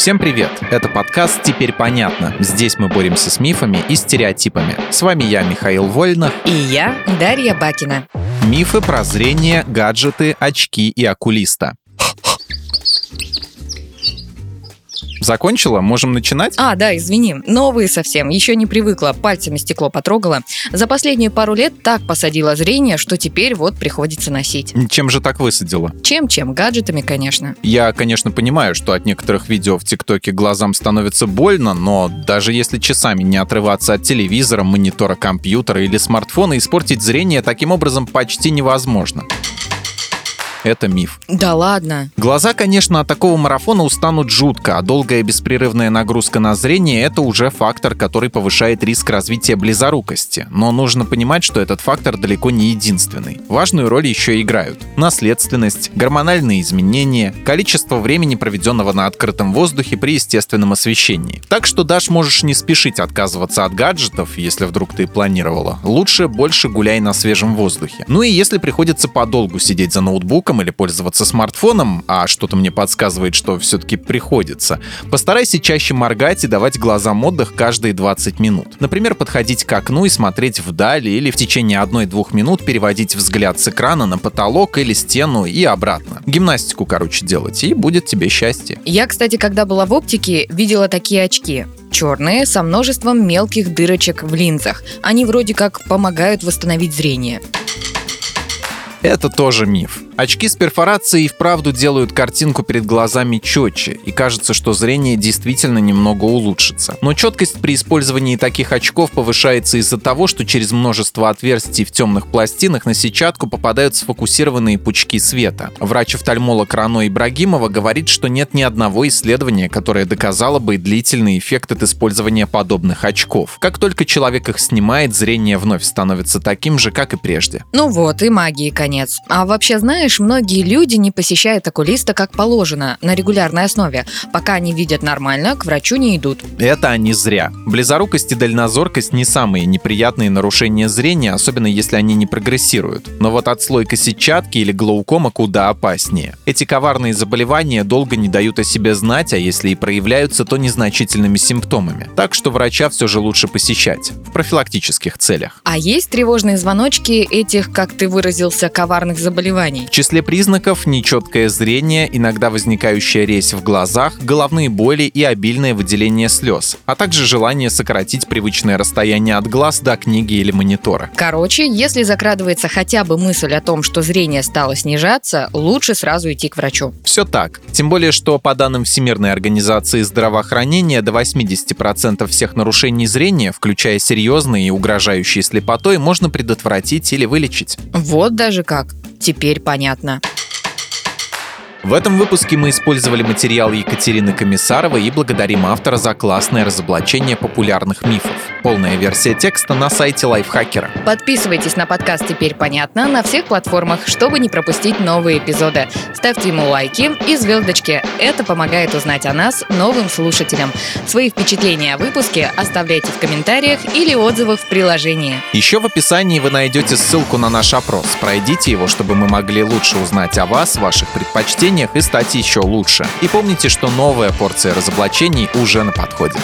Всем привет! Это подкаст «Теперь понятно». Здесь мы боремся с мифами и стереотипами. С вами я, Михаил Вольнах. И я, Дарья Бакина. Мифы про зрение, гаджеты, очки и окулиста. Закончила? Можем начинать? А, да, извини. Новые совсем. Еще не привыкла. Пальцами стекло потрогала. За последние пару лет так посадила зрение, что теперь вот приходится носить. Чем же так высадила? Чем-чем? Гаджетами, конечно. Я, конечно, понимаю, что от некоторых видео в ТикТоке глазам становится больно, но даже если часами не отрываться от телевизора, монитора компьютера или смартфона, испортить зрение таким образом почти невозможно это миф. Да ладно. Глаза, конечно, от такого марафона устанут жутко, а долгая беспрерывная нагрузка на зрение — это уже фактор, который повышает риск развития близорукости. Но нужно понимать, что этот фактор далеко не единственный. Важную роль еще играют наследственность, гормональные изменения, количество времени, проведенного на открытом воздухе при естественном освещении. Так что даже можешь не спешить отказываться от гаджетов, если вдруг ты планировала. Лучше больше гуляй на свежем воздухе. Ну и если приходится подолгу сидеть за ноутбуком, ноутбуком или пользоваться смартфоном, а что-то мне подсказывает, что все-таки приходится, постарайся чаще моргать и давать глазам отдых каждые 20 минут. Например, подходить к окну и смотреть вдаль или в течение 1-2 минут переводить взгляд с экрана на потолок или стену и обратно. Гимнастику, короче, делать, и будет тебе счастье. Я, кстати, когда была в оптике, видела такие очки черные, со множеством мелких дырочек в линзах. Они вроде как помогают восстановить зрение. Это тоже миф. Очки с перфорацией вправду делают картинку перед глазами четче, и кажется, что зрение действительно немного улучшится. Но четкость при использовании таких очков повышается из-за того, что через множество отверстий в темных пластинах на сетчатку попадают сфокусированные пучки света. Врач-офтальмолог Рано Ибрагимова говорит, что нет ни одного исследования, которое доказало бы длительный эффект от использования подобных очков. Как только человек их снимает, зрение вновь становится таким же, как и прежде. Ну вот, и магии конец. А вообще знаешь, знаешь, многие люди не посещают окулиста как положено, на регулярной основе. Пока они видят нормально, к врачу не идут. Это они зря. Близорукость и дальнозоркость не самые неприятные нарушения зрения, особенно если они не прогрессируют. Но вот отслойка сетчатки или глаукома куда опаснее. Эти коварные заболевания долго не дают о себе знать, а если и проявляются, то незначительными симптомами. Так что врача все же лучше посещать в профилактических целях. А есть тревожные звоночки этих, как ты выразился, коварных заболеваний? Числе признаков нечеткое зрение, иногда возникающая резь в глазах, головные боли и обильное выделение слез, а также желание сократить привычное расстояние от глаз до книги или монитора. Короче, если закрадывается хотя бы мысль о том, что зрение стало снижаться, лучше сразу идти к врачу. Все так. Тем более, что по данным Всемирной организации здравоохранения, до 80% всех нарушений зрения, включая серьезные и угрожающие слепотой, можно предотвратить или вылечить. Вот даже как. Теперь понятно. В этом выпуске мы использовали материал Екатерины Комиссаровой и благодарим автора за классное разоблачение популярных мифов. Полная версия текста на сайте Лайфхакера. Подписывайтесь на подкаст «Теперь понятно» на всех платформах, чтобы не пропустить новые эпизоды. Ставьте ему лайки и звездочки. Это помогает узнать о нас новым слушателям. Свои впечатления о выпуске оставляйте в комментариях или отзывах в приложении. Еще в описании вы найдете ссылку на наш опрос. Пройдите его, чтобы мы могли лучше узнать о вас, ваших предпочтениях и стать еще лучше. И помните, что новая порция разоблачений уже на подходе.